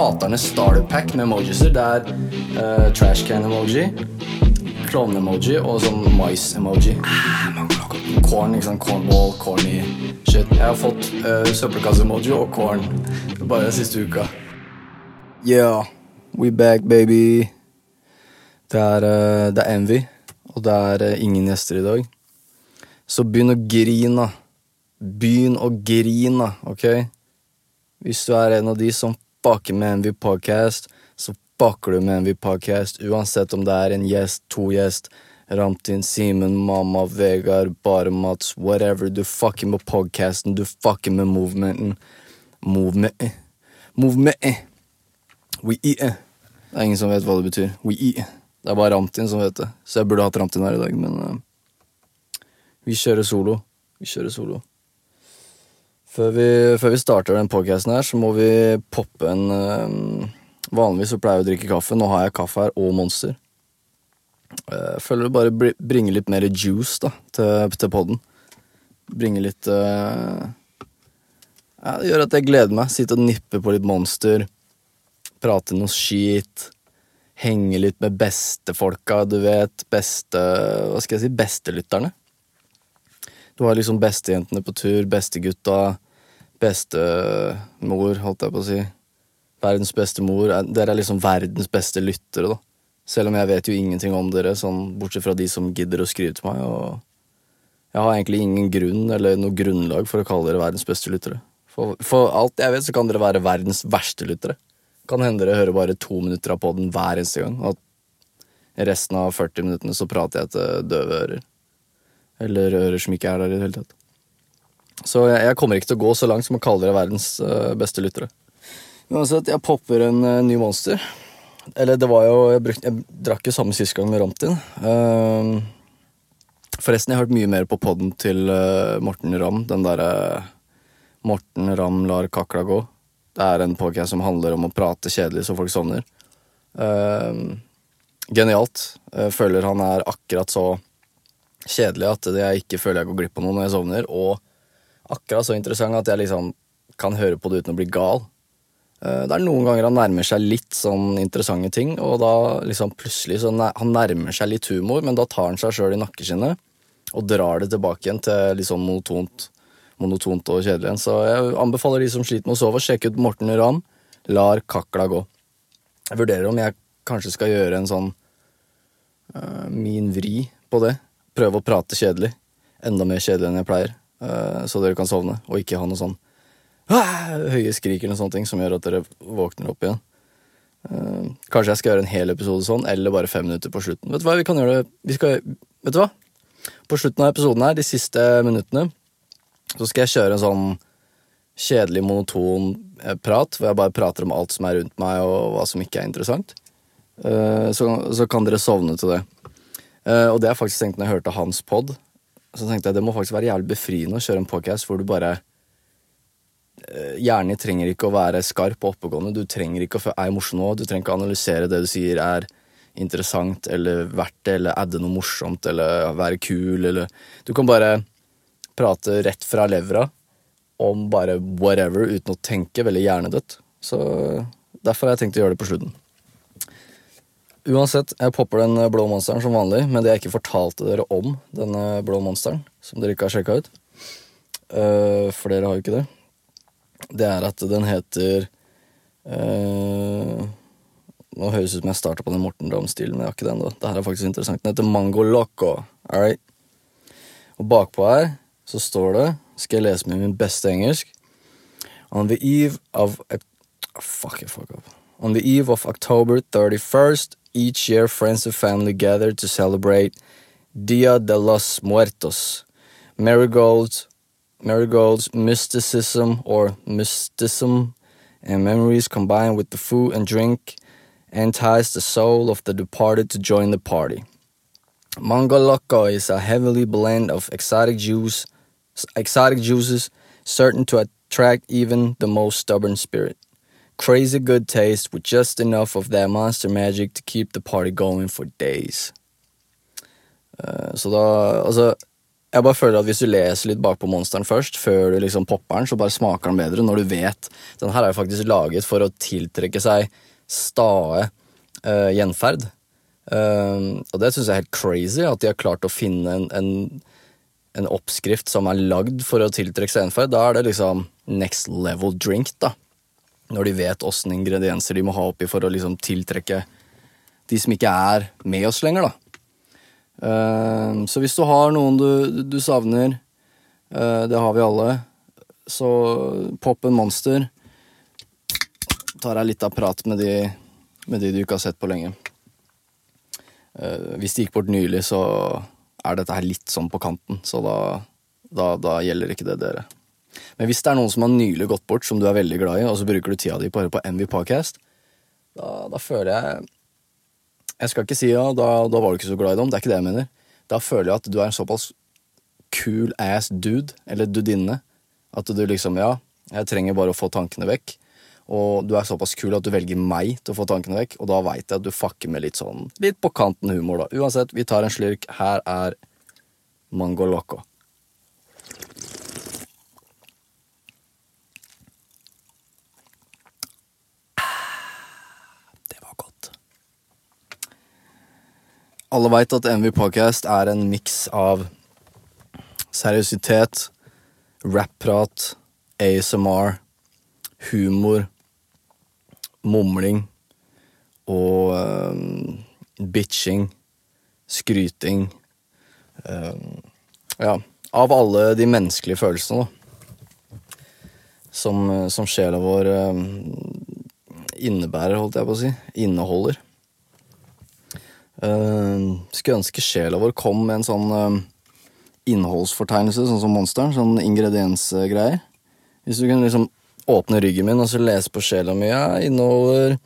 haterne starter pack med emojiser. Det er uh, trash can-emoji, klovne-emoji og sånn mais-emoji. Corn, ikke sant. Cornball, corny shit. Jeg har fått uh, søppelkasse-emoji og corn bare siste uka. Yeah, we back, baby. Det er, uh, det er Envy, og det er uh, ingen gjester i dag. Så begynn å grine, da. Begynn å grine, ok? Hvis du er en av de som fucker med Envy Podcast, så fucker du med Envy Podcast, uansett om det er en gjest, to gjest, Ramtin, Simen, mamma, Vegard, bare Mats, whatever. Du fucker med podcasten, du fucker med movementen. Movement. Movement. We eat. Det er ingen som vet hva det betyr. We eat. Det er bare Ramtin som vet det, så jeg burde hatt Ramtin her i dag, men uh, vi kjører solo. Vi kjører solo. Før vi, før vi starter den podcasten her, så må vi poppe en øh, Vanligvis så pleier jeg å drikke kaffe. Nå har jeg kaffe her og Monster. Jeg føler det bare bringer litt mer juice da, til, til poden. Bringer litt øh, Ja, det gjør at jeg gleder meg. Sitte og nippe på litt Monster. Prate noe skit. Henge litt med bestefolka, du vet. Beste Hva skal jeg si? Bestelytterne. Du har liksom bestejentene på tur, bestegutta, bestemor, holdt jeg på å si. Verdens beste mor. Dere er liksom verdens beste lyttere, da. Selv om jeg vet jo ingenting om dere, sånn bortsett fra de som gidder å skrive til meg. Og jeg har egentlig ingen grunn eller noe grunnlag for å kalle dere verdens beste lyttere. For, for alt jeg vet, så kan dere være verdens verste lyttere. Kan hende dere hører bare to minutter av poden hver eneste gang. Og resten av 40 minuttene så prater jeg til døve ører. Eller ører som ikke er der i det hele tatt. Så jeg, jeg, kommer ikke til å gå så langt som å kalle dere verdens uh, beste lyttere. Uansett, jeg popper en uh, ny monster. Eller det var jo Jeg, brukte, jeg drakk jo samme sist gang med Ramtin. Uh, forresten, jeg har hørt mye mer på poden til Morten Ramm. Den derre Morten Ramm lar kakla gå. Det er en podcast som handler om å prate kjedelig så folk sovner. genialt. Føler han er akkurat så kjedelig at jeg ikke føler jeg går glipp av noe når jeg sovner, og akkurat så interessant at jeg liksom kan høre på det uten å bli gal. Eh, det er noen ganger han nærmer seg litt sånn interessante ting, og da liksom plutselig så Han nærmer seg litt humor, men da tar han seg sjøl i nakkeskinnet og drar det tilbake igjen til litt sånn monotont, monotont og kjedelig igjen. Så jeg anbefaler de som sliter med å sove, sjekke ut Morten Ramm. Lar kakla gå. Jeg vurderer om jeg kanskje skal gjøre en sånn uh, min vri på det prøve å prate kjedelig. Enda mer kjedelig enn jeg pleier. Uh, så dere kan sovne, og ikke ha noe sånn høye skrik eller sånne ting som gjør at dere våkner opp igjen. Uh, kanskje jeg skal gjøre en hel episode sånn, eller bare fem minutter på slutten. Vet du hva, vi kan gjøre det vi skal, Vet du hva? På slutten av episoden her, de siste minuttene, så skal jeg kjøre en sånn kjedelig, monoton eh, prat, hvor jeg bare prater om alt som er rundt meg, og hva som ikke er interessant. Så, så kan dere sovne til det. Uh, og det har jeg faktisk tenkt når jeg hørte hans pod. Så tenkte jeg det må faktisk være jævlig befriende å kjøre en podcast hvor du bare uh, Hjernen trenger ikke å være skarp og oppegående. Du trenger ikke å er morsom nå. Du trenger ikke å analysere det du sier er interessant eller verdt det, eller adde noe morsomt eller være kul, eller Du kan bare prate rett fra levra om bare whatever uten å tenke. Veldig hjernedødt. Så derfor har jeg tenkt å gjøre det på slutten. Uansett, jeg popper den blå monsteren som vanlig, men det jeg ikke fortalte dere om denne blå monsteren, som dere ikke har sjekka ut, uh, for dere har jo ikke det, det er at den heter uh, Nå høres ut som jeg starta på den Morten Ramm-stilen, men jeg har ikke den. da. Det her er faktisk interessant. Den heter Mango Loco. All right? Og bakpå her så står det, skal jeg lese med min beste engelsk On the eve of Fuck, fuck up. On the eve of October 31st, Each year, friends and family gather to celebrate Dia de los Muertos. Marigolds, marigolds, mysticism or mysticism, and memories combined with the food and drink entice the soul of the departed to join the party. Mango Loco is a heavily blend of exotic juice, exotic juices, certain to attract even the most stubborn spirit. Crazy good taste with just enough of that monster magic to keep the party going for days. Uh, så da Altså, Jeg bare føler at Hvis du leser litt bakpå monsteren først, før du liksom popper den, så bare smaker den bedre når du vet Den her er jo faktisk laget for å tiltrekke seg stae uh, gjenferd. Uh, og det syns jeg er helt crazy, at de har klart å finne en, en, en oppskrift som er lagd for å tiltrekke seg gjenferd. Da er det liksom next level drink, da. Når de vet åssen ingredienser de må ha oppi for å liksom tiltrekke de som ikke er med oss lenger, da. Uh, så hvis du har noen du, du savner, uh, det har vi alle, så popp en monster. Tar deg litt av prat med de, med de du ikke har sett på lenge. Uh, hvis de gikk bort nylig, så er dette her litt sånn på kanten, så da, da, da, gjelder ikke det dere. Men hvis det er noen som har nylig gått bort, som du er veldig glad i, og så bruker du tida di høre på MV Podcast, da, da føler jeg jeg skal ikke si ja, da, da var du ikke så glad i dem. Det er ikke det jeg mener. Da føler jeg at du er en såpass cool ass dude, eller dudinne, at du liksom, ja, jeg trenger bare å få tankene vekk. Og du er såpass kul at du velger meg til å få tankene vekk, og da veit jeg at du fucker med litt sånn litt på kanten humor, da. Uansett, vi tar en slurk. Her er Mango Loco. Alle veit at MV Podcast er en miks av seriøsitet, rap-prat, ASMR, humor, mumling og um, bitching, skryting um, Ja, av alle de menneskelige følelsene, da. Som, som sjela vår um, innebærer, holdt jeg på å si. Inneholder. Uh, skulle ønske sjela vår kom med en sånn uh, innholdsfortegnelse, sånn som Monsteren. Sånn ingrediensgreier. Hvis du kunne liksom åpne ryggen min og så lese på sjela mi ja, inneholder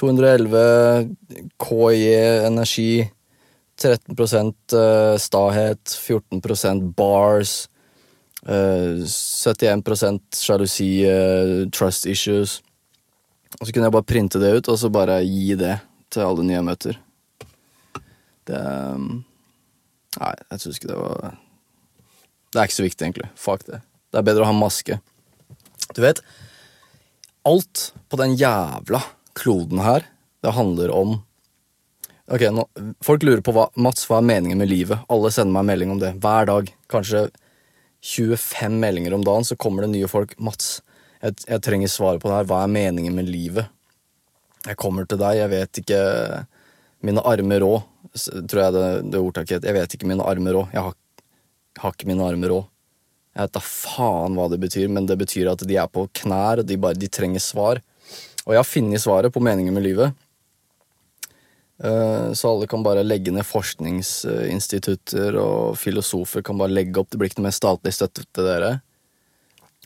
211 KI energi, 13 uh, stahet, 14% bars, uh, 71 sjalusi, trust issues. Og så kunne jeg bare printe det ut og så bare gi det til alle nye møter. Det um, Nei, jeg syns ikke det var Det er ikke så viktig, egentlig. Fuck det. Det er bedre å ha maske. Du vet, alt på den jævla kloden her, det handler om Ok, nå, Folk lurer på hva Mats, hva er meningen med livet? Alle sender meg melding om det hver dag. Kanskje 25 meldinger om dagen, så kommer det nye folk. Mats, jeg, jeg trenger svaret på det her. Hva er meningen med livet? Jeg kommer til deg, jeg vet ikke Mine armer rå tror jeg det, det ordtaket Jeg vet ikke mine armer òg. Jeg har, har, ikke mine armer òg. Jeg vet da faen hva det betyr, men det betyr at de er på knær, de, bare, de trenger svar. Og jeg har funnet svaret på meningen med livet. Uh, så alle kan bare legge ned forskningsinstitutter, og filosofer kan bare legge opp. Det blir ikke noe mer statlig støtte til dere.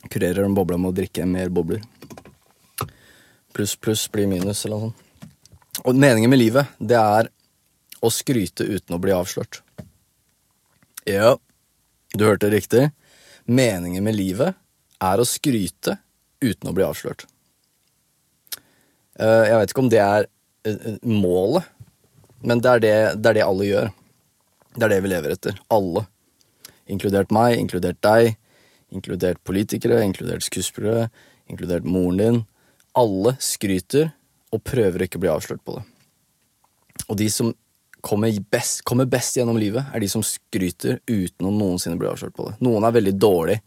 Kurerer den bobla med å drikke mer bobler. Pluss pluss blir minus, eller noe sånt. Og meningen med livet, det er å skryte uten å bli avslørt. Ja, du hørte riktig. Meningen med livet er å skryte uten å bli avslørt. Eh, jeg vet ikke om det er eh, målet, men det er det, det er det, alle gjør. Det er det vi lever etter. Alle. Inkludert meg, inkludert deg, inkludert politikere, inkludert skuespillere, inkludert moren din. Alle skryter og prøver ikke å bli avslørt på det. Og de som kommer best, kommer best gjennom livet, er de som skryter uten å noensinne bli avslørt på det. Noen er veldig dårlige.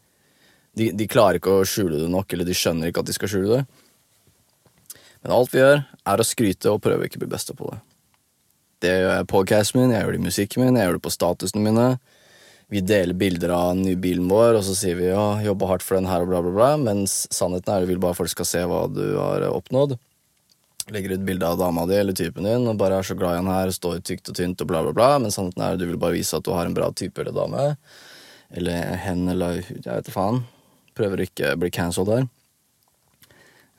De, de, klarer ikke å skjule det nok, eller de skjønner ikke at de skal skjule det. Men alt vi gjør, er å skryte og prøve ikke å bli beste på det. Det gjør jeg på podcasten min, jeg gjør det i musikken min, jeg gjør det på statusene mine. Vi deler bilder av den nye bilen vår, og så sier vi ja, jobba hardt for den her, og bla, bla, bla, mens sannheten er at vi vil bare at folk skal se hva du har oppnådd legger ut bilde av dama di eller typen din og bare er så glad i han her, står tykt og tynt og bla, bla, bla, men sannheten er at du vil bare vise at du har en bra type eller dame. Eller hen eller jeg vet da faen. Prøver ikke å bli cancelled her.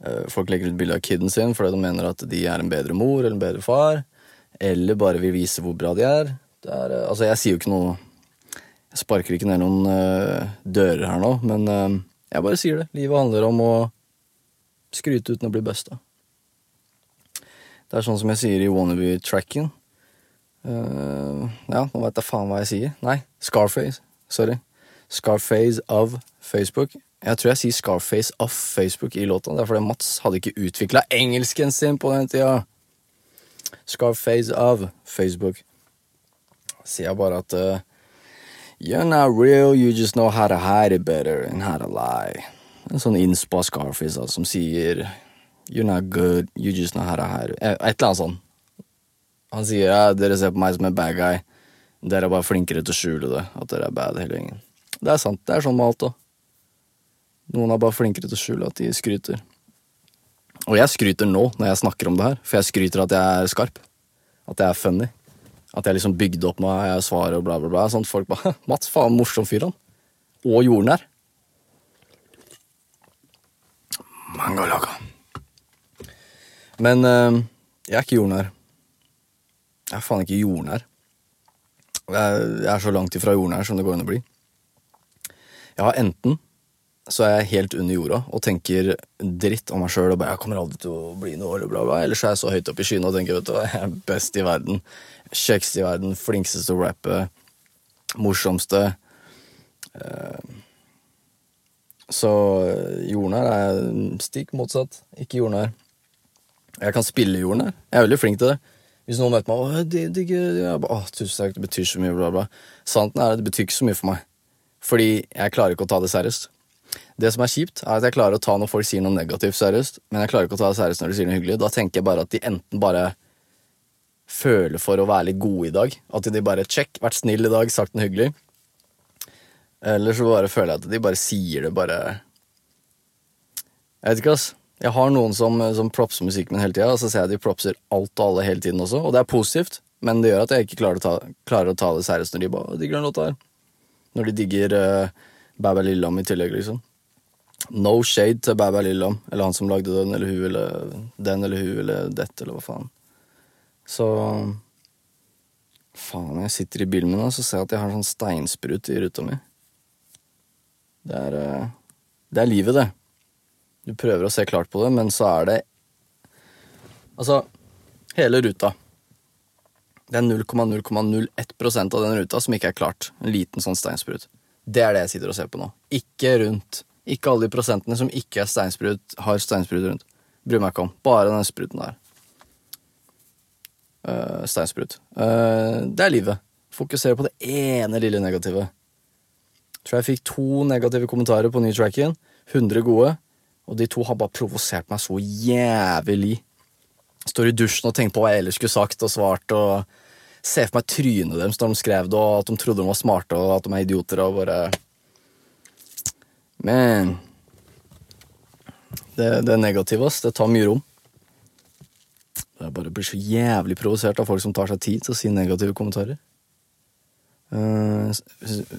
Eh, folk legger ut bilde av kiden sin fordi de mener at de er en bedre mor eller en bedre far. Eller bare vil vise hvor bra de er. er eh, altså, jeg sier jo ikke noe Jeg sparker ikke ned noen uh, dører her nå, men uh, jeg bare sier det. Livet handler om å skryte uten å bli busta. Det er sånn som jeg sier i wannabe-tracken. Uh, ja, nå veit jeg faen hva jeg sier. Nei, Scarface. Sorry. Scarface of Facebook. Jeg tror jeg sier Scarface of Facebook i låta. Det er fordi Mats hadde ikke utvikla engelsken sin på den tida. Scarface of Facebook. Sier jeg bare at uh, You're not real, you just know how to hide it better and how to lie. En sånn innspa Scarface altså, som sier You're not good, you just know how to hide it. Et eller annet sånt. Han sier ja, dere ser på meg som en bad guy. Dere er bare flinkere til å skjule det, at dere er bad hele gjengen. Det er sant. Det er sånn med alt òg. Noen er bare flinkere til å skjule at de skryter. Og jeg skryter nå når jeg snakker om det her, for jeg skryter at jeg er skarp. At jeg er funny. At jeg liksom bygde opp meg, jeg svarer og bla, bla, bla. Sånn folk bare Mats, faen, morsom fyr, han. Og jordnær. Mangalaga. Men øh, jeg er ikke jordnær. Jeg er faen ikke jordnær. Jeg, jeg er så langt ifra jordnær som det går an å bli. Jeg har enten så er jeg helt under jorda og tenker dritt om meg sjøl og bare 'jeg kommer aldri til å bli noe', eller bla, bla. Eller så er jeg så høyt oppe i skyene og tenker vet du jeg er best i verden. kjekkest i verden, flinkeste til å rappe, morsomste. Eh, så jordnær er stikk motsatt. Ikke jordnær. Jeg kan spille jordnær. Jeg er veldig flink til det. Hvis noen møter meg og det, det, jeg 'Tusen takk, det betyr så mye', bla, bla. Sannheten er at det betyr ikke så mye for meg. Fordi jeg klarer ikke å ta det seriøst. Det som er kjipt, er at jeg klarer å ta når folk sier noe negativt seriøst, men jeg klarer ikke å ta det seriøst når de sier noe hyggelig. Da tenker jeg bare at de enten bare føler for å være litt gode i dag. At de bare check, vært snill i dag, sagt noe hyggelig. Eller så bare føler jeg at de bare sier det bare Jeg vet ikke, ass. Jeg har noen som, som propser musikken min hele tida, og så ser jeg de propser alt og alle hele tiden også, og det er positivt, men det gjør at jeg ikke klarer å ta, klarer å ta det seriøst når de bare digger den låta her. Når de digger uh, Bæ Lillam i tillegg, liksom. No shade til Bæbæ Lillam, eller han som lagde den, eller hun, eller den, eller hun, eller dette, eller hva faen. Så Faen, jeg sitter i bilen min og så ser jeg at jeg har sånn steinsprut i ruta mi. Det er uh, Det er livet, det. Du prøver å se klart på det, men så er det Altså, hele ruta. Det er 0,0,01% av den ruta som ikke er klart. En liten sånn steinsprut. Det er det jeg sitter og ser på nå. Ikke rundt. Ikke alle de prosentene som ikke er steinsprut, har steinsprut rundt. Bryr meg ikke om. Bare den spruten der. Uh, steinsprut. Uh, det er livet. Fokusere på det ene lille negative. Tror jeg fikk to negative kommentarer på ny tracken. 100 gode. Og de to har bare provosert meg så jævlig. Står i dusjen og tenker på hva jeg ellers skulle sagt og svart, og ser for meg trynet deres da de skrev det, og at de trodde de var smarte, og at de er idioter, og bare Men Det, det negativt, ass. Det tar mye rom. Jeg bare blir så jævlig provosert av folk som tar seg tid til å si negative kommentarer. Uh,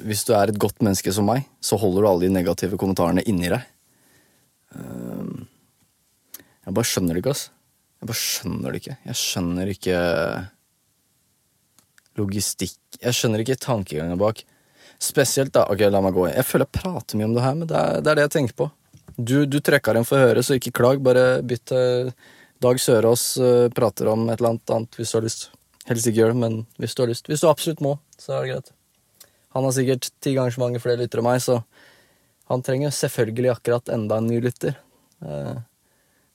hvis du er et godt menneske som meg, så holder du alle de negative kommentarene inni deg. Uh, jeg bare skjønner det ikke, ass. Jeg bare skjønner det ikke. Jeg skjønner ikke logistikk Jeg skjønner ikke tankegangen bak. Spesielt, da Ok, la meg gå. Jeg føler jeg prater mye om det her, men det er det, er det jeg tenker på. Du, du trekker inn for å høre, så ikke klag. Bare bytt til Dag Sørås uh, prater om et eller annet annet hvis du har lyst. Helst ikke gjør det, men hvis du har lyst. Hvis du absolutt må, så er det greit. Han har sikkert ti ganger så mange flere lyttere enn meg, så han trenger selvfølgelig akkurat enda en ny lytter. Eh,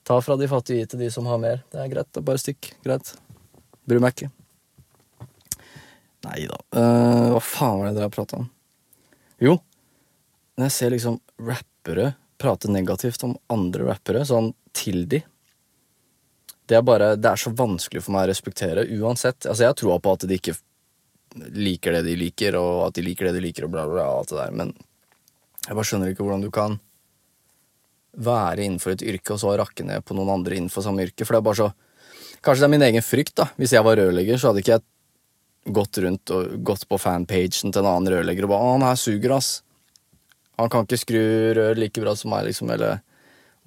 ta fra de fattige til de som har mer. Det er greit. Bare stikk. Greit. Bryr meg ikke. Nei da. Eh, hva faen var det dere prata om? Jo, når jeg ser liksom rappere prate negativt om andre rappere, sånn til de Det er bare Det er så vanskelig for meg å respektere uansett. Altså, jeg har troa på at de ikke liker det de liker, og at de liker det de liker, og bla, bla, bla, alt det der, men jeg bare skjønner ikke hvordan du kan være innenfor et yrke og så rakke ned på noen andre innenfor samme yrke, for det er bare så Kanskje det er min egen frykt, da. Hvis jeg var rørlegger, så hadde ikke jeg gått rundt og gått på fanpagen til en annen rørlegger og bare 'Å, han her suger, ass'. Han kan ikke skru rør like bra som meg, liksom, eller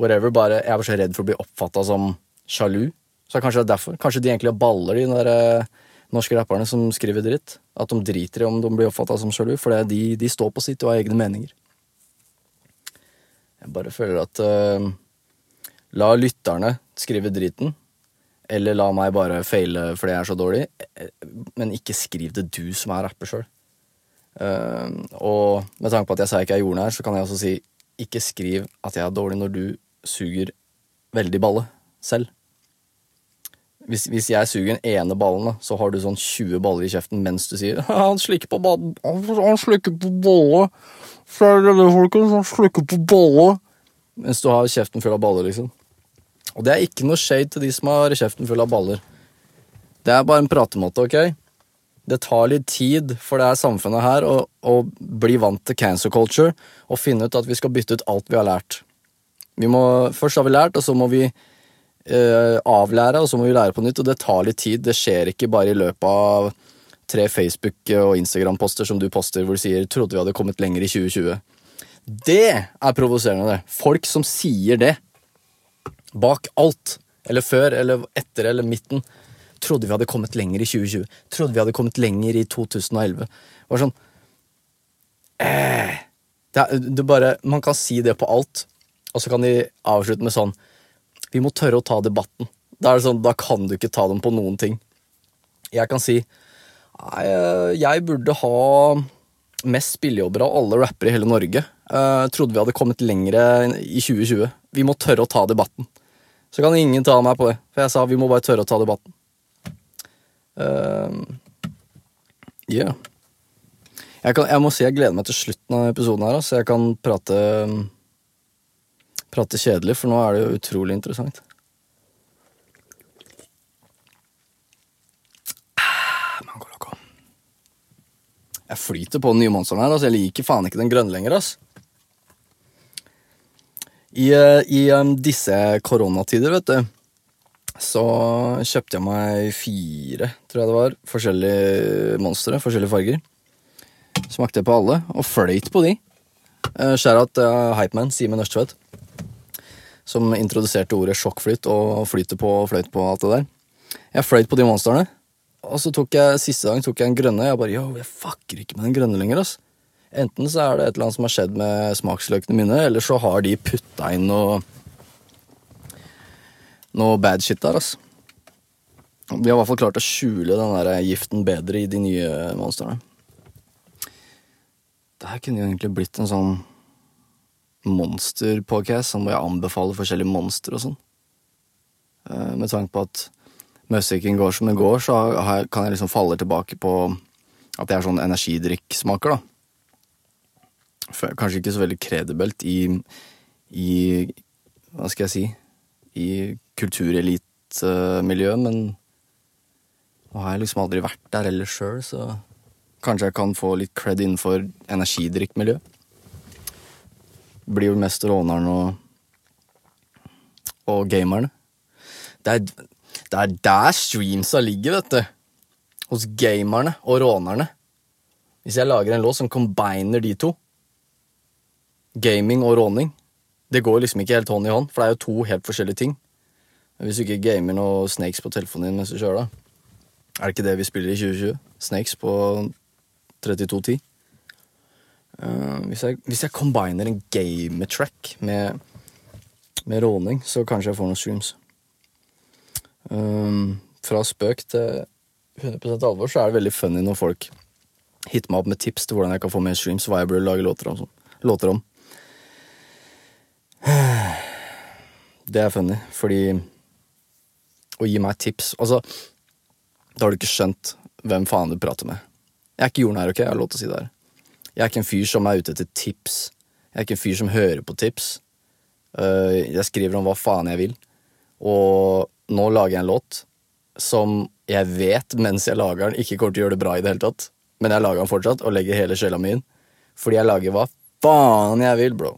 whatever. Bare, jeg var så redd for å bli oppfatta som sjalu. Så kanskje det er derfor. Kanskje de egentlig baller, de der eh, norske rapperne som skriver dritt. At de driter i om de blir oppfatta som sjalu, for de, de, står på sitt og har egne meninger. Jeg bare føler at uh, La lytterne skrive driten. Eller la meg bare feile fordi jeg er så dårlig. Men ikke skriv det du som er rapper sjøl. Uh, og med tanke på at jeg sa jeg ikke er jordnær, så kan jeg også si ikke skriv at jeg er dårlig når du suger veldig balle selv. Hvis, hvis jeg suger den ene ballen, så har du sånn 20 baller i kjeften mens du sier Han slikker på ballen. Han slikker på balle. folkens. Han slikker på balle. Mens du har kjeften full av baller, liksom. Og det er ikke noe shade til de som har kjeften full av baller. Det er bare en pratemåte, ok? Det tar litt tid for det her samfunnet her å, å bli vant til cancer culture og finne ut at vi skal bytte ut alt vi har lært. Vi må, først har vi lært, og så må vi eh, avlære, og så må vi lære på nytt, og det tar litt tid. Det skjer ikke bare i løpet av tre Facebook- og Instagram-poster som du poster hvor du sier 'trodde vi hadde kommet lenger i 2020'. Det er provoserende, det. Folk som sier det. Bak alt. Eller før, eller etter, eller midten. Trodde vi hadde kommet lenger i 2020. Trodde vi hadde kommet lenger i 2011. Det var sånn eh, det er, det bare, Man kan si det på alt, og så kan de avslutte med sånn Vi må tørre å ta debatten. Da, er det sånn, da kan du ikke ta dem på noen ting. Jeg kan si Nei, jeg burde ha mest spillejobber av alle rappere i hele Norge. Jeg trodde vi hadde kommet lengre i 2020. Vi må tørre å ta debatten. Så kan ingen ta meg på det, for jeg sa vi må bare tørre å ta debatten. Uh, yeah. Jeg, kan, jeg, må si jeg gleder meg til slutten av episoden her, så jeg kan prate Prate kjedelig, for nå er det jo utrolig interessant. Jeg flyter på den nye monsteren her. Altså, jeg liker faen ikke den grønne lenger. Altså. I, eh, i um, disse koronatider, vet du, så kjøpte jeg meg fire, tror jeg det var, forskjellige monstre. Forskjellige farger. Smakte på alle, og fløyt på de. Uh, at uh, Hypeman, Simen Ørstvedt, som introduserte ordet sjokkflyt og flyter på og fløyt på alt det der. Jeg fløyt på de monstrene. Og så tok jeg siste gang tok jeg en grønne. Jeg bare, yo, jeg fucker ikke med den grønne lenger. ass. Enten så er det et eller annet som har skjedd med smaksløkene mine, eller så har de putta inn noe noe bad shit der. ass. De har i hvert fall klart å skjule den der giften bedre i de nye monstrene. Det her kunne jo egentlig blitt en sånn monsterpodcast sånn hvor jeg anbefaler forskjellige monstre og sånn. Eh, med tanke på at musikken går som den går, så kan jeg liksom falle tilbake på at jeg er sånn energidrikksmaker, da. Kanskje ikke så veldig kredibelt i, i Hva skal jeg si I kulturelitemiljøet, men nå har jeg liksom aldri vært der ellers sjøl, så kanskje jeg kan få litt cred innenfor energidrikkmiljø. Blir jo mest råneren og, og gamerne. Det er det er der streamsa ligger, vet du. Hos gamerne og rånerne. Hvis jeg lager en låt som combiner de to, gaming og råning, det går liksom ikke helt hånd i hånd, for det er jo to helt forskjellige ting. Hvis du ikke gamer noe Snakes på telefonen din mens du kjører, da. Er det ikke det vi spiller i 2020? Snakes på 3210? Eh, hvis, jeg, hvis jeg combiner en gametrack med, med råning, så kanskje jeg får noen streams. Um, fra spøk til 100 alvor så er det veldig funny når folk hitter meg opp med tips til hvordan jeg kan få mer streams, hva jeg burde lage låter om. Låter om. Det er funny, fordi Å gi meg tips Altså, da har du ikke skjønt hvem faen du prater med. Jeg er ikke jordnær, ok? Jeg har lov til å si det her. Jeg er ikke en fyr som er ute etter tips. Jeg er ikke en fyr som hører på tips. Uh, jeg skriver om hva faen jeg vil. Og nå lager jeg en låt som jeg vet mens jeg lager den, ikke kommer til å gjøre det bra i det hele tatt. Men jeg lager den fortsatt og legger hele sjela mi inn. Fordi jeg lager hva faen jeg vil, bro.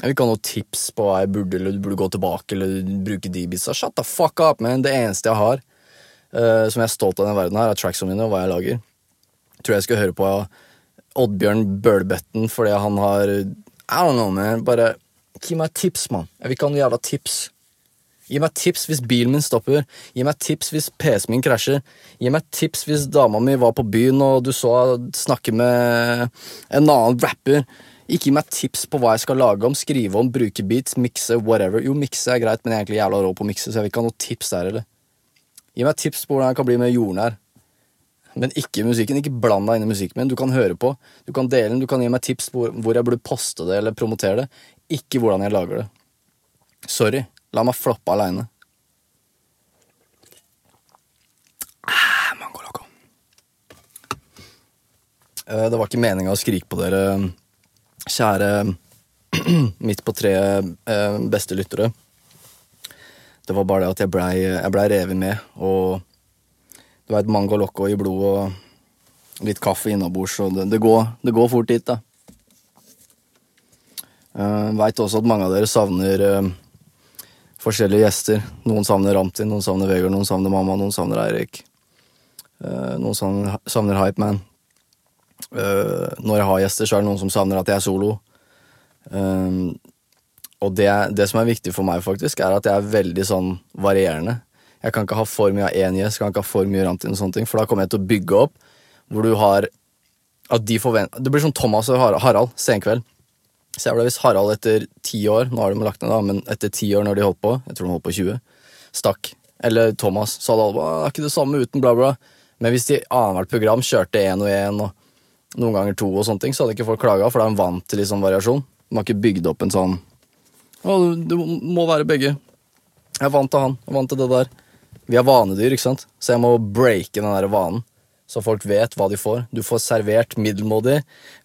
Jeg vil ikke ha noen tips på hva jeg burde eller burde gå tilbake eller bruke de bitsa. Shut the fuck up, man. Det eneste jeg har uh, som jeg er stolt av i denne verden, her er tracksene mine og hva jeg lager. Tror jeg skal høre på Oddbjørn Bølbøtten fordi han har I don't know, man. Bare gi meg tips, mann. Jeg vil ikke ha noe jævla tips. Gi meg tips hvis bilen min stopper. Gi meg tips hvis PC-en min krasjer. Gi meg tips hvis dama mi var på byen og du så snakke med en annen rapper. Ikke gi meg tips på hva jeg skal lage om, skrive om, bruke beats, mikse, whatever. Jo, mikse er greit, men jeg er egentlig jævla rå på å mikse, så jeg vil ikke ha noe tips der, eller. Gi meg tips på hvordan jeg kan bli mer jordnær. Men ikke musikken. Ikke bland deg inn i musikken min. Du kan høre på, du kan dele den, du kan gi meg tips på hvor, jeg burde poste det eller promotere det. Ikke hvordan jeg lager det. Sorry. La meg floppe aleine. Ah. Eh, Det var ikke meninga å skrike på dere, kjære midt på treet eh, beste lyttere. Det var bare det at jeg blei ble revet med, og du veit, mango loco i blodet og litt kaffe innabords, og det, det, går, det går fort dit, da. Uh, Veit også at mange av dere savner uh, forskjellige gjester. Noen savner Ramtin, noen savner Vegard, noen savner mamma, noen savner Eirik. Uh, noen savner, savner Hypeman. Uh, når jeg har gjester, så er det noen som savner at jeg er solo. Uh, og det, det som er viktig for meg, faktisk, er at jeg er veldig sånn varierende. Jeg kan ikke ha for mye av én gjest, kan ikke ha for mye Ramtin, og sånne ting, for da kommer jeg til å bygge opp hvor du har at de forventer Det blir sånn Thomas og Harald senkveld. Så jeg ble hvis Harald etter ti år, nå har de lagt ned, da, men etter ti år når de holdt på, jeg tror de holdt på 20, stakk. Eller Thomas, så hadde alle bare Det er ikke det samme uten bla, bla. Men hvis de annethvert program kjørte én og én, og noen ganger to, og sånne ting, så hadde ikke folk klaga, for da er de vant til sånn variasjon. De har ikke bygd opp en sånn Å, det må være begge. Jeg er vant til han, jeg er vant til det der. Vi er vanedyr, ikke sant? Så jeg må breake den der vanen, så folk vet hva de får. Du får servert middelmådig,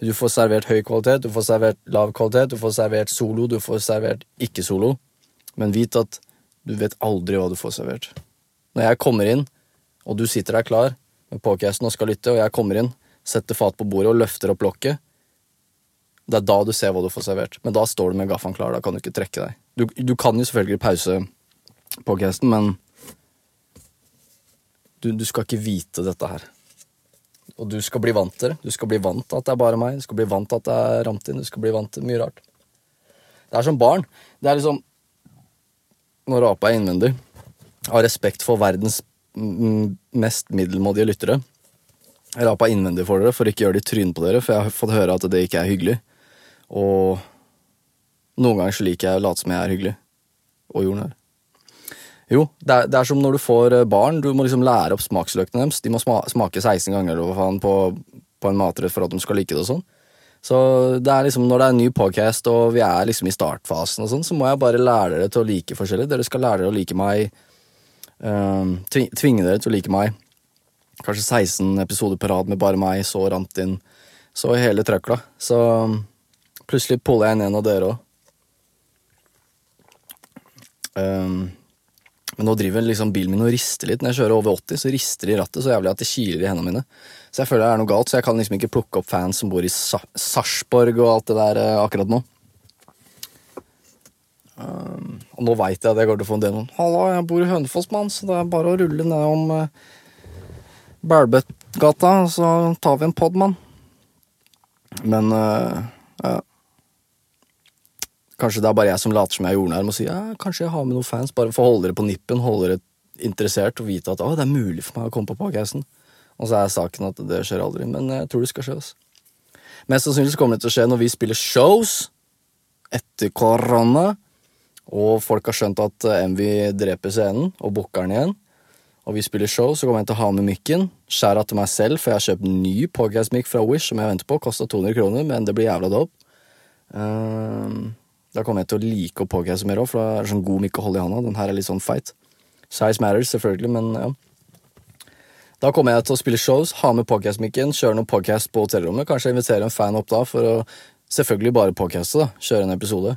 du får servert høy kvalitet, du får servert lav kvalitet, du får servert solo, du får servert ikke solo. Men vit at du vet aldri hva du får servert. Når jeg kommer inn, og du sitter der klar med podcasten og skal lytte, og jeg kommer inn, setter fat på bordet og løfter opp lokket, det er da du ser hva du får servert. Men da står du med gaffelen klar, da kan du ikke trekke deg. Du, du kan jo selvfølgelig pause podcasten, men du, du skal ikke vite dette her. Og du skal bli vant til det. Du skal bli vant til at det er bare meg. Du skal bli vant til at det er Ramtin. Du skal bli vant til mye rart. Det er som barn. Det er liksom Når apa er innvendig, av respekt for verdens mest middelmådige lyttere Jeg rapa innvendig for dere for ikke å gjøre det i trynet på dere, for jeg har fått høre at det ikke er hyggelig. Og noen ganger så liker jeg å late som jeg er hyggelig. Og her. Jo, det er, det er som når du får eh, barn. Du må liksom lære opp smaksløkene deres. De må smake 16 ganger faen, på, på en matrett for at de skal like det og sånn. Så det er liksom når det er en ny podcast og vi er liksom i startfasen, og sånn, så må jeg bare lære dere til å like forskjellig. Dere skal lære dere å like meg. tvi- tvinge dere til å like meg. Kanskje 16 episoder på rad med bare meg, så rant inn. Så hele trøkla. Så plutselig puller jeg inn en av dere òg. Men nå driver liksom bilen min og rister litt. Når jeg kjører over 80, så rister det i rattet så jævlig at det kiler i hendene mine. Så jeg føler det er noe galt, så jeg kan liksom ikke plukke opp fans som bor i Sa Sarpsborg og alt det der eh, akkurat nå. Um, og nå veit jeg at jeg går til å få en del noen Halla, jeg bor i Hønefoss, mann, så det er bare å rulle nedom eh, Bælbøttgata, så tar vi en pod, mann. Men eh, ja. Kanskje det er bare jeg som later som jeg er jordnær og sier ja, kanskje jeg har med noen fans, bare for å holde dere på nippen, holde dere interessert og vite at å, det er mulig for meg å komme på podcasten. Og så er saken at det skjer aldri, men jeg tror det skal skje. Altså. Mest sannsynlig kommer det til å skje når vi spiller shows etter korona, og folk har skjønt at MV dreper scenen og booker den igjen. Og vi spiller show, så kommer jeg til å ha med mikken. Skjæra til meg selv, for jeg har kjøpt ny podcast-mikk fra Wish som jeg venter på. Kosta 200 kroner, men det blir jævla dope. Ehm, da kommer jeg til å like å podcaste mer òg, for da er det sånn god mic å holde i handa. Den her er litt sånn feit. Size matters, selvfølgelig, men ja. Da kommer jeg til å spille shows, ha med podcast-mikken, kjøre noen podcast på hotellrommet. Kanskje invitere en fan opp da for å selvfølgelig bare podcaste, da. Kjøre en episode.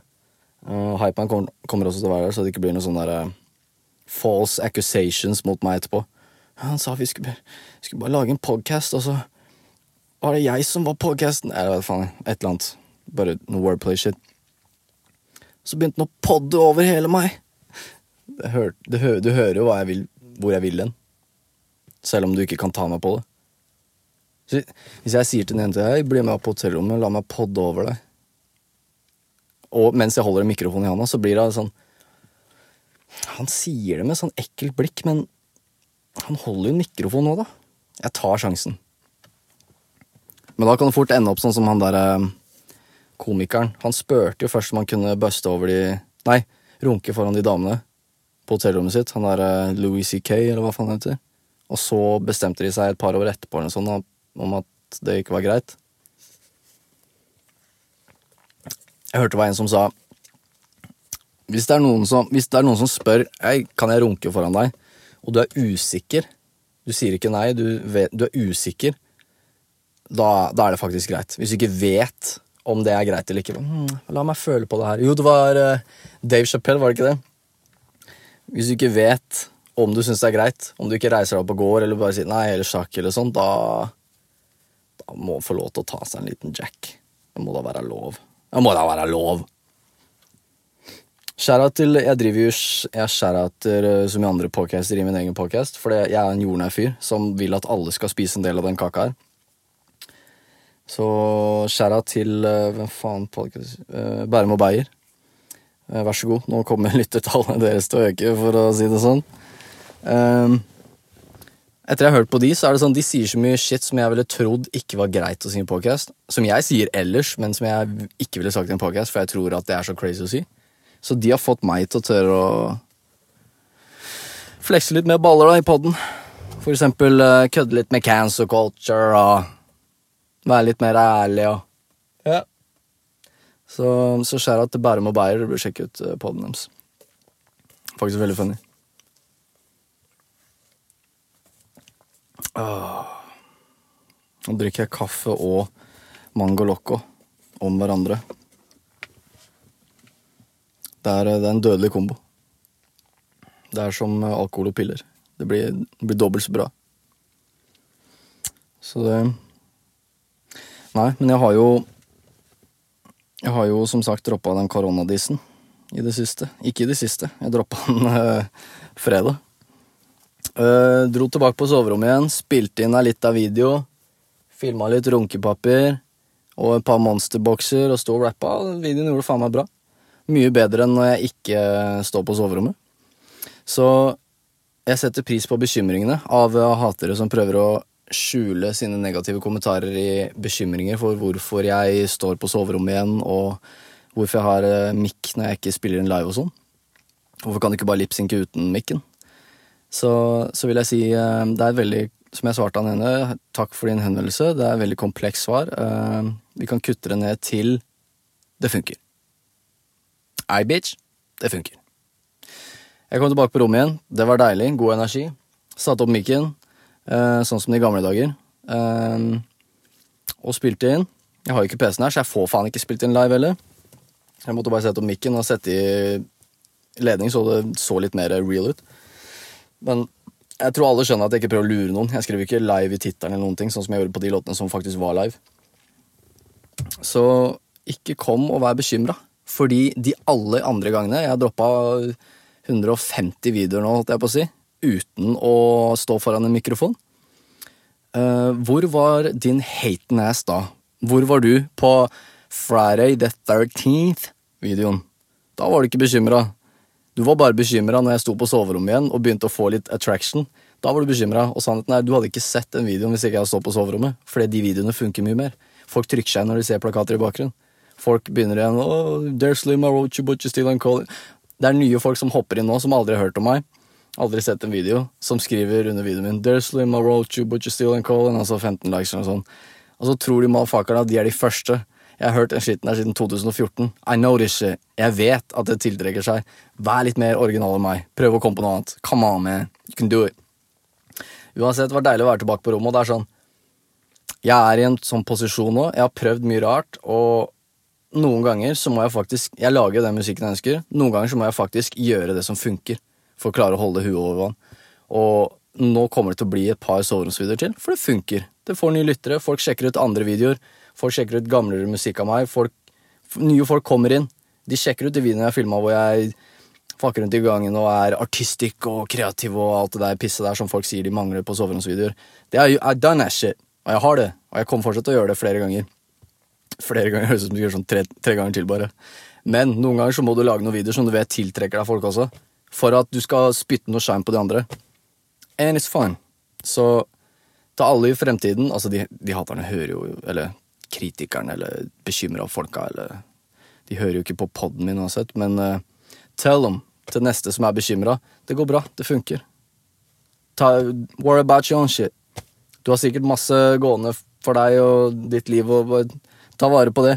Uh, Hypeman kommer, kommer også til å være der, så det ikke blir noen sånne der uh, false accusations mot meg etterpå. Han sa vi skulle, skulle bare lage en podcast, og så var det jeg som var podcasten. Eller hva faen, et eller annet. Bare noe wordplay-shit. Så begynte han å podde over hele meg. Hør, det hø, du hører jo jeg vil, hvor jeg vil hen. Selv om du ikke kan ta meg på det. Så, hvis jeg sier til en jente Hei, bli med opp på hotellrommet, la meg podde over deg. Og mens jeg holder en mikrofon i handa, så blir det sånn Han sier det med sånn ekkelt blikk, men han holder jo en mikrofon nå, da. Jeg tar sjansen. Men da kan det fort ende opp sånn som han der eh, komikeren. Han spurte jo først om han kunne buste over de Nei, runke foran de damene på hotellrommet sitt. Han der eh, Louis C.K., eller hva faen han heter. Og så bestemte de seg et par år etterpå eller sånn, om at det ikke var greit. Jeg hørte det var en som sa hvis det, er noen som, er noen som spør hey, kan jeg runke foran deg, og du er usikker Du sier ikke nei, du, vet, du er usikker. Da, da, er det faktisk greit. Hvis du ikke vet om det er greit eller ikke. Hmm, la meg føle på det her. Jo, det var uh, Dave Chappelle, var det ikke det? Hvis du ikke vet om du syns det er greit, om du ikke reiser deg opp og går eller bare sier nei eller sjakk eller sånn, da, da må man få lov til å ta seg en liten jack. Det må da være lov. Det må da være lov. Skjæra til Jeg driver jo Jeg skjærater eh, som i andre podcaster i min egen podcast, for jeg er en jordnær fyr som vil at alle skal spise en del av den kaka her. Så skjæra til uh, Hvem faen podcast uh, Bærum og Beyer. Uh, vær så god. Nå kommer lyttertallene deres til å øke, for å si det sånn. Uh, etter jeg har hørt på de, så er det sånn de sier så mye shit som jeg ville trodd ikke var greit å si i en podcast. Som jeg sier ellers, men som jeg ikke ville sagt i en podcast, for jeg tror at det er så crazy å si. Så de har fått meg til å tørre å flekse litt mer baller da i poden. For eksempel kødde litt med cancer culture og være litt mer ærlig og Ja. Så, så at det Bærum og Beyer. Bør sjekke ut uh, poden deres. Faktisk veldig funny. Åh. Nå drikker jeg kaffe og Mango Loco om hverandre. Det er, det er en dødelig kombo. Det er som alkohol og piller. Det blir, det blir dobbelt så bra. Så det Nei, men jeg har jo Jeg har jo som sagt droppa den koronadisen i det siste. Ikke i det siste. Jeg droppa den øh, fredag. Uh, dro tilbake på soverommet igjen, spilte inn ei lita video. Filma litt runkepapir og et par monsterbokser og sto og rappa. Videoen gjorde faen meg bra. Mye bedre enn når jeg ikke står på soverommet. Så jeg setter pris på bekymringene av hatere som prøver å skjule sine negative kommentarer i bekymringer for hvorfor jeg står på soverommet igjen, og hvorfor jeg har eh, mikk når jeg ikke spiller inn live og sånn. Hvorfor kan du ikke bare lipsynke uten mikken? Så, så, vil jeg si eh, det er veldig Som jeg svarte han ene, takk for din henvendelse. Det er et veldig komplekst svar. Eh, vi kan kutte det ned til det funker. Ei, bitch. Det funker. Jeg kom tilbake på rommet igjen. Det var deilig. God energi. Satte opp mikken, sånn som de gamle dager. Eh, og spilte inn. Jeg har jo ikke PC-en her, så jeg får faen ikke spilt inn live heller. Jeg måtte bare sette opp mikken og sette i ledning, så det så litt mer real ut. Men jeg tror alle skjønner at jeg ikke prøver å lure noen. Jeg skriver ikke live i tittelen, eller noen ting, sånn som jeg gjorde på de låtene som faktisk var live. Så ikke kom og vær bekymra. Fordi de alle andre gangene Jeg droppa 150 videoer nå, holdt jeg på å si, uten å stå foran en mikrofon. Uh, hvor var din haten ass da? Hvor var du på Friday the 13th-videoen? Da var du ikke bekymra. Du var bare bekymra når jeg sto på soverommet igjen og begynte å få litt attraction. Da var du bekymra, og sannheten er du hadde ikke sett den videoen hvis ikke jeg hadde stått på soverommet. Fordi de videoene funker mye mer. Folk trykker seg når de ser plakater i bakgrunnen. Folk begynner igjen oh, There's Lima you, but you still calling. Det er nye folk som hopper inn nå, som aldri har hørt om meg. Aldri sett en video. Som skriver under videoen min Slim, I wrote you, but you still calling. Altså 15 likes eller sånn. Og så tror de malfakerne at de er de første. Jeg har hørt den skitten her siden 2014. I know this shit. Jeg vet at det tiltrekker seg. Vær litt mer original enn meg. Prøv å komme på noe annet. Come on, man. You can do it. Uansett, det var deilig å være tilbake på rommet, og det er sånn Jeg er i en sånn posisjon nå. Jeg har prøvd mye rart, og noen ganger så må jeg faktisk Jeg lager den musikken jeg ønsker. Noen ganger så må jeg faktisk gjøre det som funker, for å klare å holde huet over vann. Og nå kommer det til å bli et par soveromsvideoer til, for det funker. Det får nye lyttere, folk sjekker ut andre videoer, folk sjekker ut gamlere musikk av meg, folk, nye folk kommer inn. De sjekker ut de videoene jeg filma hvor jeg fakker rundt i gangen og er artistisk og kreativ og alt det der pisset der som folk sier de mangler på soveromsvideoer. Det er I've done that shit, og jeg har det, og jeg kommer fortsatt til å gjøre det flere ganger flere ganger. Høres ut som du gjør sånn tre, tre, ganger til, bare. Men noen ganger så må du lage noen videoer som du vet tiltrekker deg folk også. For at du skal spytte noe shine på de andre. And it's fine. Så til alle i fremtiden Altså, de, de haterne hører jo Eller kritikerne eller bekymra folka eller De hører jo ikke på poden min uansett, men uh, tell them til neste som er bekymra. Det går bra. Det funker. Ta, worry about your own shit. Du har sikkert masse gående for deg og ditt liv, og bare ta vare på det.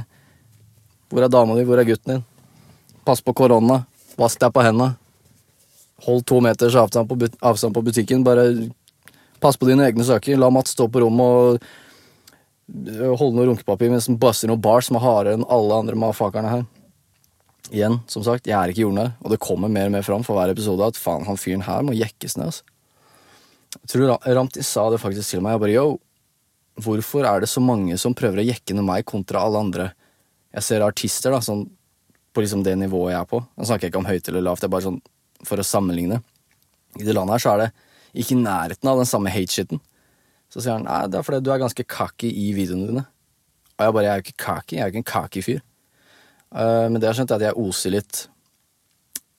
Hvor er dama di? Hvor er gutten din? Pass på korona. Vask deg på henda. Hold to meters avstand på, but avstand på butikken. Bare pass på dine egne saker. La Mats stå på rommet og øh, holde noe runkepapir mens han buster noen bars som er hardere enn alle andre mafakerne her. Igjen, som sagt, jeg er ikke jordnær, og det kommer mer og mer fram for hver episode at faen, han fyren her må jekkes ned. altså. Jeg tror Ra- Ramti sa det faktisk til meg. Jeg bare yo, hvorfor er det så mange som prøver å jekke ned meg kontra alle andre? Jeg ser artister da, sånn på liksom det nivået jeg er på. Nå snakker jeg ikke om høyt eller lavt, det er bare sånn for å sammenligne. I det landet her så er det ikke i nærheten av den samme hate-shiten. Så sier han nei, det er fordi du er ganske cocky i videoene dine. Og jeg bare, jeg er jo ikke cocky, jeg er jo ikke en cocky fyr. Uh, men det jeg har skjønt, er at jeg oser litt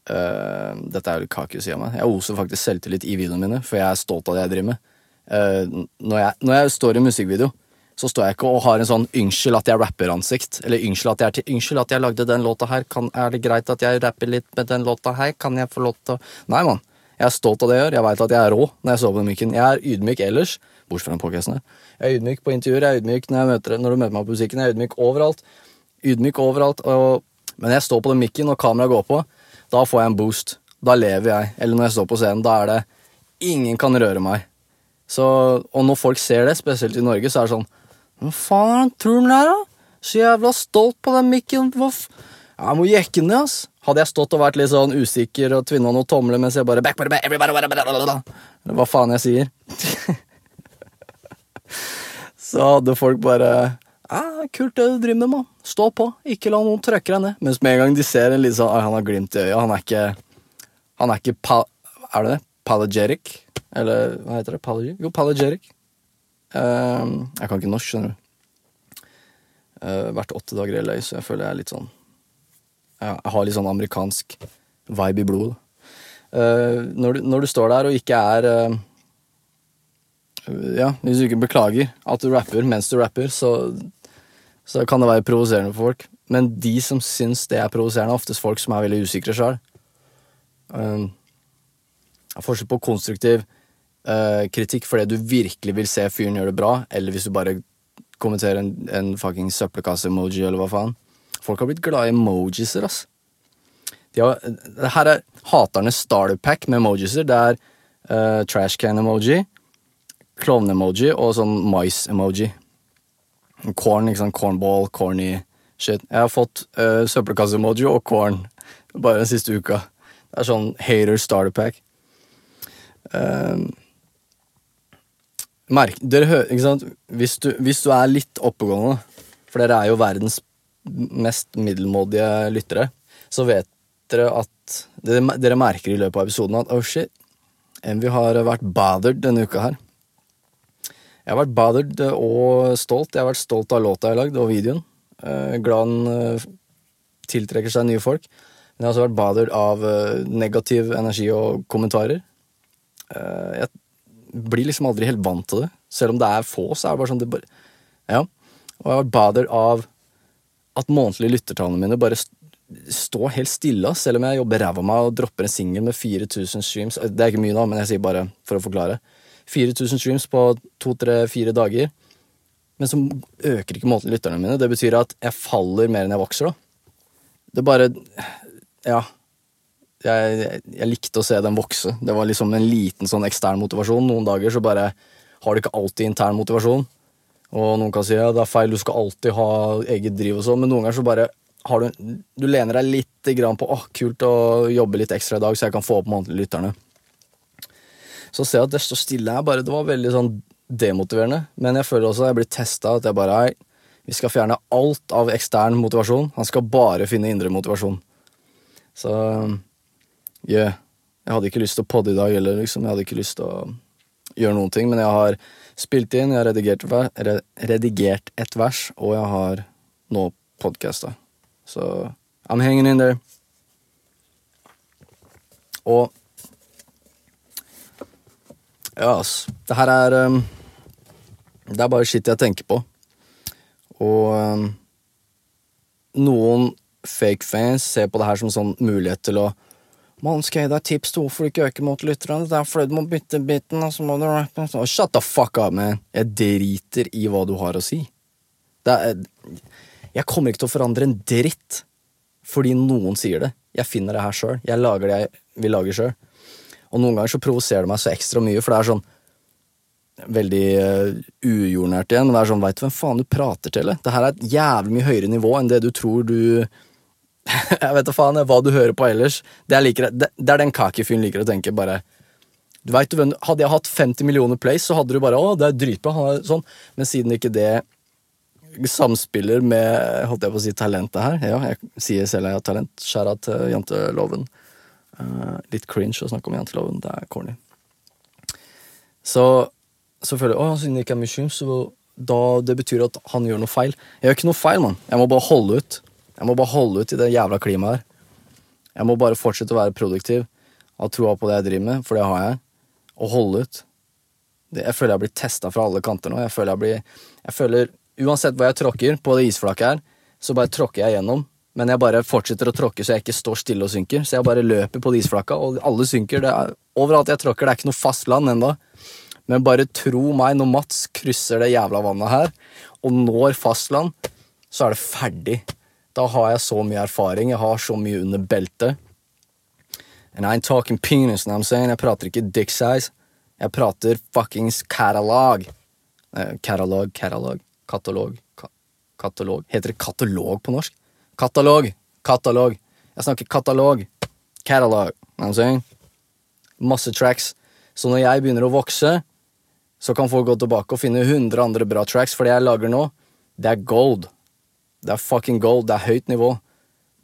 uh, Dette er jo litt cocky å si av meg. Jeg oser faktisk selvtillit i videoene mine, for jeg er stolt av det jeg driver med. Uh, når, jeg, når jeg står i musikkvideo, så står jeg ikke og har en sånn 'unnskyld at jeg rapper'-ansikt. Eller 'unnskyld at jeg, unnskyld at jeg lagde den låta her, kan, er det greit at jeg rapper litt med den låta her, kan jeg få lov til å Nei, mann. Jeg er stolt av det jeg gjør. Jeg veit at jeg er rå når jeg står på den mikken. Jeg er ydmyk ellers, bortsett fra den podcasten her. Jeg er ydmyk på intervjuer, jeg er ydmyk når, møter, når du møter meg på musikken, jeg er ydmyk overalt. Ydmyk overalt. Og, men jeg står på den mikken og kameraet går på, da får jeg en boost. Da lever jeg. Eller når jeg står på scenen, da er det Ingen kan røre meg. Så, og når folk ser det, spesielt i Norge, så er det sånn Hva faen er den turen der, er, da? Så jævla stolt på den mikken. Jeg må jekke ned, ass. Hadde jeg stått og vært litt sånn usikker og tvinna noen tomler mens jeg bare back, back, back. Eller hva faen jeg sier. så hadde folk bare ah, Kult det du driver med, mann. Stå på. Ikke la noen trykke deg ned. Mens med en gang de ser en litt sånn Han har glimt i øyet. Han er ikke Han er ikke pa, Er det det? Palagetic? Eller hva heter det? Palagy? Jo, palagetic. Ehm, jeg kan ikke norsk, skjønner du. Uh, vært åtte dager i LA, så jeg føler jeg er litt sånn Jeg har litt sånn amerikansk vibe i blodet. Eh, når, når du står der og ikke er eh, Ja, hvis du ikke beklager at du rapper mens du rapper, så, så kan det være provoserende for folk. Men de som syns det er provoserende, er oftest folk som er veldig usikre sjøl. Uh, forskjell på konstruktiv eh, kritikk fordi du virkelig vil se fyren gjøre det bra, eller hvis du bare kommenterer en, en fucking søppelkasse-emoji, eller hva faen. Folk har blitt glad i emojiser, ass. Har, her er haternes starterpack med emojiser. Det er uh, trash can-emoji, klovne-emoji og sånn mais-emoji. Corn, ikke sant. Cornball, corny shit. Jeg har fått uh, søppelkasse-emoji og corn bare den siste uka. Det er sånn hater starter pack. Merk, dere hører, ikke sant? Hvis du, hvis du er litt oppegående, for dere er jo verdens mest middelmådige lyttere, så vet dere at Dere, dere merker i løpet av episoden at oh shit, Envy har vært bothered denne uka her. Jeg har vært bothered og stolt. Jeg har vært stolt av låta jeg har lagd, og videoen. Eh, glad den eh, tiltrekker seg nye folk. Men jeg har også vært bothered av eh, negativ energi og kommentarer. Jeg blir liksom aldri helt vant til det. Selv om det er få, så er det bare sånn det bare, Ja. Og jeg har vært bothered av at månedlige lyttertallene mine bare står helt stille, selv om jeg jobber ræva av meg og dropper en singel med 4000 streams. Det er ikke mye nå, men jeg sier bare for å forklare. 4000 streams på to, tre, fire dager. Men så øker ikke månedlige lytterne mine. Det betyr at jeg faller mer enn jeg vokser, da. Det bare Ja. Jeg, jeg, likte å se den vokse. Det var liksom en liten sånn ekstern motivasjon. Noen dager så bare har du ikke alltid intern motivasjon. Og noen kan si ja, det er feil, du skal alltid ha eget driv og sånn, men noen ganger så bare har du Du lener deg litt grann på åh, kult å jobbe litt ekstra i dag, så jeg kan få opp månedlige lytterne. Så ser jeg at det står stille her, bare det var veldig sånn demotiverende. Men jeg føler også at jeg blir testa, at jeg bare Hei, vi skal fjerne alt av ekstern motivasjon. Han skal bare finne indre motivasjon. Så yeah. Jeg hadde ikke lyst til å podde i dag heller, liksom. Jeg hadde ikke lyst til å gjøre noen ting, men jeg har spilt inn, jeg har redigert, re redigert et vers, og jeg har nå podkasta. Så I'm hanging in there. Og Ja, ass. Det her er um, Det er bare shit jeg tenker på. Og um, noen fake fans ser på det her som sånn mulighet til å Mann, skal gi deg tips til hvorfor du ikke øker mot lytterne? Det er fordi du må bytte biten, og så må du oh, Shut the fuck up, man! Jeg driter i hva du har å si. Er Jeg kommer ikke til å forandre en dritt fordi noen sier det. Jeg finner det her sjøl. Jeg lager det jeg vil lage sjøl. Og noen ganger så provoserer det meg så ekstra mye, for det er sånn veldig uh, ujordnært igjen, men det er sånn, veit du hvem faen du prater til? Det her er et jævlig mye høyere nivå enn det du tror du Jeg vet da faen hva du hører på ellers. Det er, like, det, det er den kaki-fyren liker å tenke, bare du vet, Hadde jeg hatt 50 millioner plays, så hadde du bare 'Å, det er dritbra', sånn. Men siden ikke det samspiller med holdt jeg på å si, talentet her Ja, jeg sier selv jeg har talent. Skjæra til janteloven. Uh, litt cringe å snakke om janteloven. Det er corny. Så så føler jeg Å, siden det ikke er muslim, så da det betyr at han gjør noe feil. Jeg gjør ikke noe feil, mann. Jeg må bare holde ut. Jeg må bare holde ut i det jævla klimaet her. Jeg må bare fortsette å være produktiv, ha troa på det jeg driver med, for det har jeg, og holde ut. Jeg føler jeg blir testa fra alle kanter nå. Jeg føler jeg blir Jeg føler Uansett hva jeg tråkker på det isflaket her, så bare tråkker jeg gjennom. Men jeg bare fortsetter å tråkke så jeg ikke står stille og synker. Så jeg bare løper på de isflaka, og alle synker. Er, overalt jeg tråkker, det er ikke noe fastland ennå. Men bare tro meg, når Mats krysser det jævla vannet her, og når fastland, så er det ferdig. Da har jeg så mye erfaring, jeg har så mye under beltet. And I ain't talking penis, I'm saying? Jeg prater ikke dick size. Jeg prater fuckings catalog. Eh, catalog, catalog, katalog, ka katalog Heter det katalog på norsk? Katalog, katalog. Jeg snakker katalog. Catalog, I'm saying? Masse tracks. Så når jeg begynner å vokse, så kan folk gå tilbake og finne 100 andre bra tracks, for det jeg lager nå, det er gold. Det er fucking gold. Det er høyt nivå.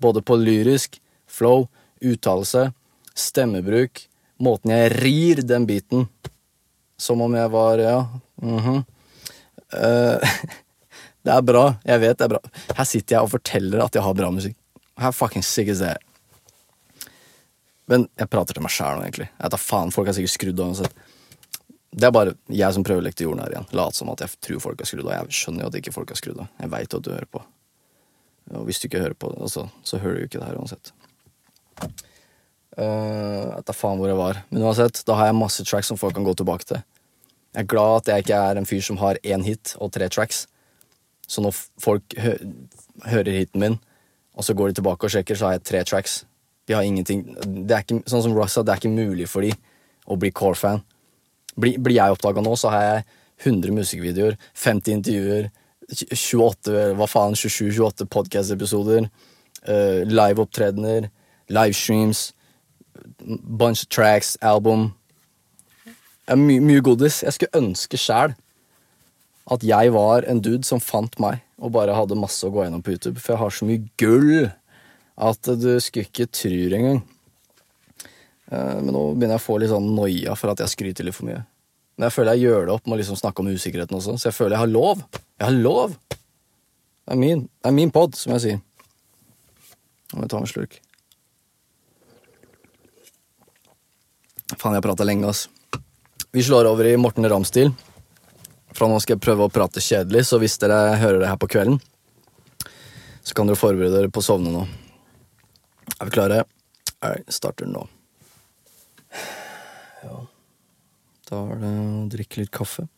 Både på lyrisk, flow, uttalelse, stemmebruk, måten jeg rir den biten. Som om jeg var Ja. Mm -hmm. uh, det er bra. Jeg vet det er bra. Her sitter jeg og forteller at jeg har bra musikk. How fucking sick is that? Men jeg prater til meg sjæl nå, egentlig. Jeg da faen, Folk er sikkert skrudd av uansett. Det er bare jeg som prøver å lekte jorden her igjen. Lat som at jeg tror folk har skrudd av. Jeg skjønner jo at ikke folk har skrudd av. Jeg veit at du hører på. Og hvis du ikke hører på det, altså, så hører du ikke det her uansett. Uh, jeg vet da faen hvor jeg var. Men uansett, da har jeg masse tracks som folk kan gå tilbake til. Jeg er glad at jeg ikke er en fyr som har én hit og tre tracks. Så når folk hø hører hiten min, og så går de tilbake og sjekker, så har jeg tre tracks. De har ingenting Det er ikke, Sånn som Russa, det er ikke mulig for de å bli core-fan. Blir, blir jeg oppdaga nå, så har jeg 100 musikkvideoer, 50 intervjuer, 28, hva faen, 27-28 podcast-episoder, uh, liveopptredener, livestreams, bunch of tracks, album My, Mye godis. Jeg skulle ønske sjæl at jeg var en dude som fant meg, og bare hadde masse å gå gjennom på YouTube, for jeg har så mye gull at du skulle ikke tru engang. Uh, men nå begynner jeg å få litt sånn noia for at jeg skryter litt for mye. Men jeg føler jeg gjør det opp med å liksom snakke om usikkerheten også, så jeg føler jeg har lov. Jeg har lov! Det er min, det er min pod, som jeg sier. Nå må jeg ta en slurk. Faen, jeg har prata lenge, ass. Vi slår over i Morten Ramm-stil. Fra nå skal jeg prøve å prate kjedelig, så hvis dere hører det her på kvelden, så kan dere forberede dere på å sovne nå. Er vi klare? Jeg starter nå. Ja. Da er det å drikke litt kaffe.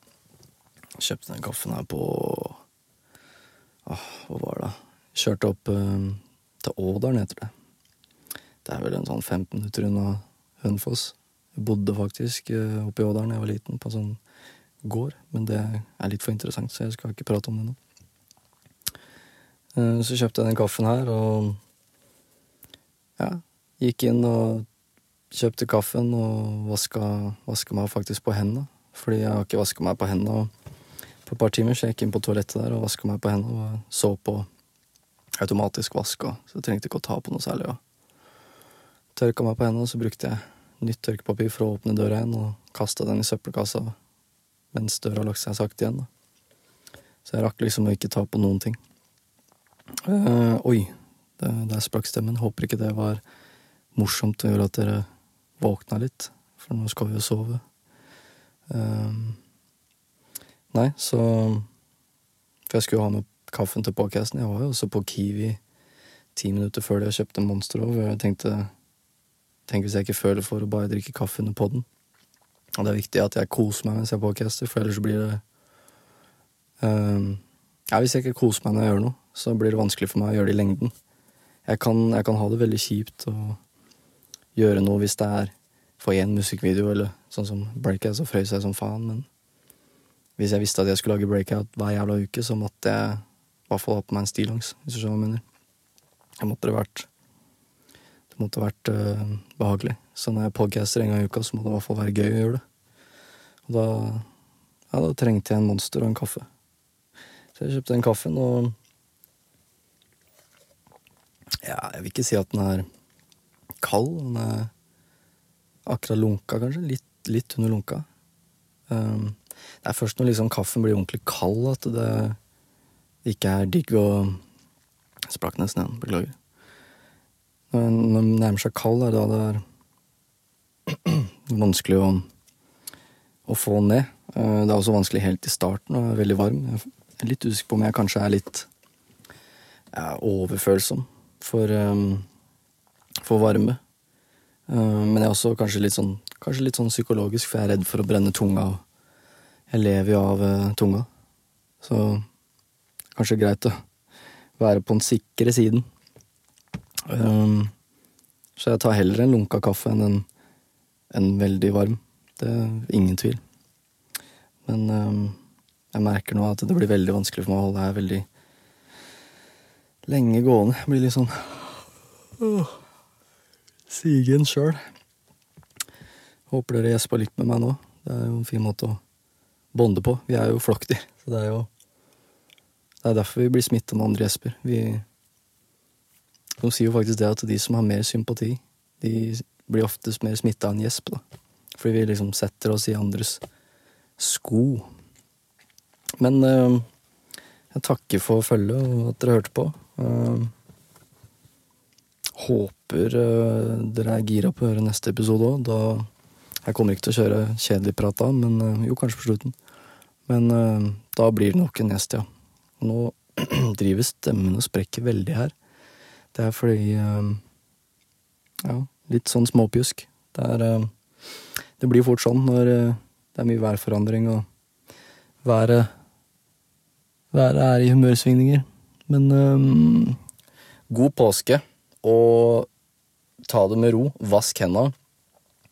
Kjøpte den kaffen her på Åh, hva var det? Kjørte opp eh, til Ådalen, heter det. Det er vel en sånn 15 minutter unna Hønefoss. Jeg bodde faktisk eh, oppe i Ådalen da jeg var liten, på en sånn gård. Men det er litt for interessant, så jeg skal ikke prate om det nå. Eh, så kjøpte jeg den kaffen her, og ja, gikk inn og kjøpte kaffen og vaska, vaska meg faktisk på hendene. Fordi jeg har ikke vaska meg på hendene på et par timer, så jeg gikk inn på toalettet der og vaska meg på hendene og så på automatisk vask, så jeg trengte ikke å ta på noe særlig. Og tørka meg på hendene, og så brukte jeg nytt tørkepapir for å åpne døra igjen og kasta den i søppelkassa mens døra lagt seg sakte igjen. Da. Så jeg rakk liksom å ikke ta på noen ting. Uh, oi, det, der sprakk stemmen. Håper ikke det var morsomt å gjøre at dere våkna litt, for nå skal vi jo sove. Um, nei, så For jeg skulle jo ha med kaffen til podkasten. Jeg var jo også på Kiwi ti minutter før det jeg kjøpte Monster over. Jeg tenkte Tenk hvis jeg ikke føler for å bare drikke kaffe under poden. Og det er viktig at jeg koser meg mens jeg podcaster, for ellers blir det um, ja, Hvis jeg ikke koser meg når jeg gjør noe, så blir det vanskelig for meg å gjøre det i lengden. Jeg kan, jeg kan ha det veldig kjipt å gjøre noe hvis det er for én musikkvideo, eller sånn som breakout, og frøys jeg som faen, men hvis jeg visste at jeg skulle lage breakout hver jævla uke, så måtte jeg i hvert fall ha på meg en stillongs, hvis du skjønner hva jeg mener. Det måtte det vært Det måtte vært øh, behagelig. Så når jeg podcaster en gang i uka, så må det i hvert fall være gøy å gjøre det. Og da Ja, da trengte jeg en Monster og en kaffe. Så jeg kjøpte den kaffen, og Ja, jeg vil ikke si at den er kald. Den er akkurat lunka, kanskje. Litt, litt under lunka. Um, det er først når liksom kaffen blir ordentlig kald, at det ikke er digg å Sprakk nesten igjen. Beklager. Når den nærmer seg kald, er det da det er vanskelig å, å få ned. Uh, det er også vanskelig helt i starten og er veldig varm. Jeg er litt usikker på om jeg kanskje er litt ja, overfølsom for, um, for varme. Uh, men jeg er også kanskje litt sånn Kanskje litt sånn psykologisk, for jeg er redd for å brenne tunga. Og jeg lever jo av uh, tunga. Så kanskje greit å være på den sikre siden. Um, så jeg tar heller en lunka kaffe enn en, en veldig varm. Det er ingen tvil. Men um, jeg merker nå at det blir veldig vanskelig for meg å holde her veldig lenge gående. Jeg blir litt sånn uh, sigen sjøl. Håper dere gjesper litt med meg nå. Det er jo en fin måte å bonde på. Vi er jo flokkdyr, så det er jo Det er derfor vi blir smitta med andre gjesper. Vi De sier jo faktisk det at de som har mer sympati, de blir oftest mer smitta av en gjesp, da. Fordi vi liksom setter oss i andres sko. Men øh, jeg takker for følget og at dere hørte på. Uh, håper uh, dere er gira på å høre neste episode òg. Jeg kommer ikke til å kjøre kjedelig prat da, men uh, jo, kanskje på slutten. Men da blir det nok en gjest, ja. Nå driver stemmen og sprekker veldig her. Det er fordi Ja, litt sånn småpjusk. Det er Det blir fort sånn når det er mye værforandring og været Været er i humørsvingninger. Men god påske, og ta det med ro. Vask henda.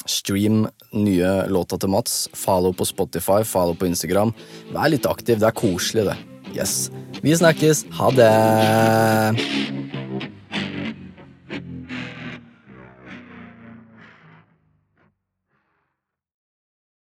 Stream nye låta til Mats. Follow på Spotify, follow på Instagram. Vær litt aktiv. Det er koselig, det. Yes. Vi snakkes. Ha det.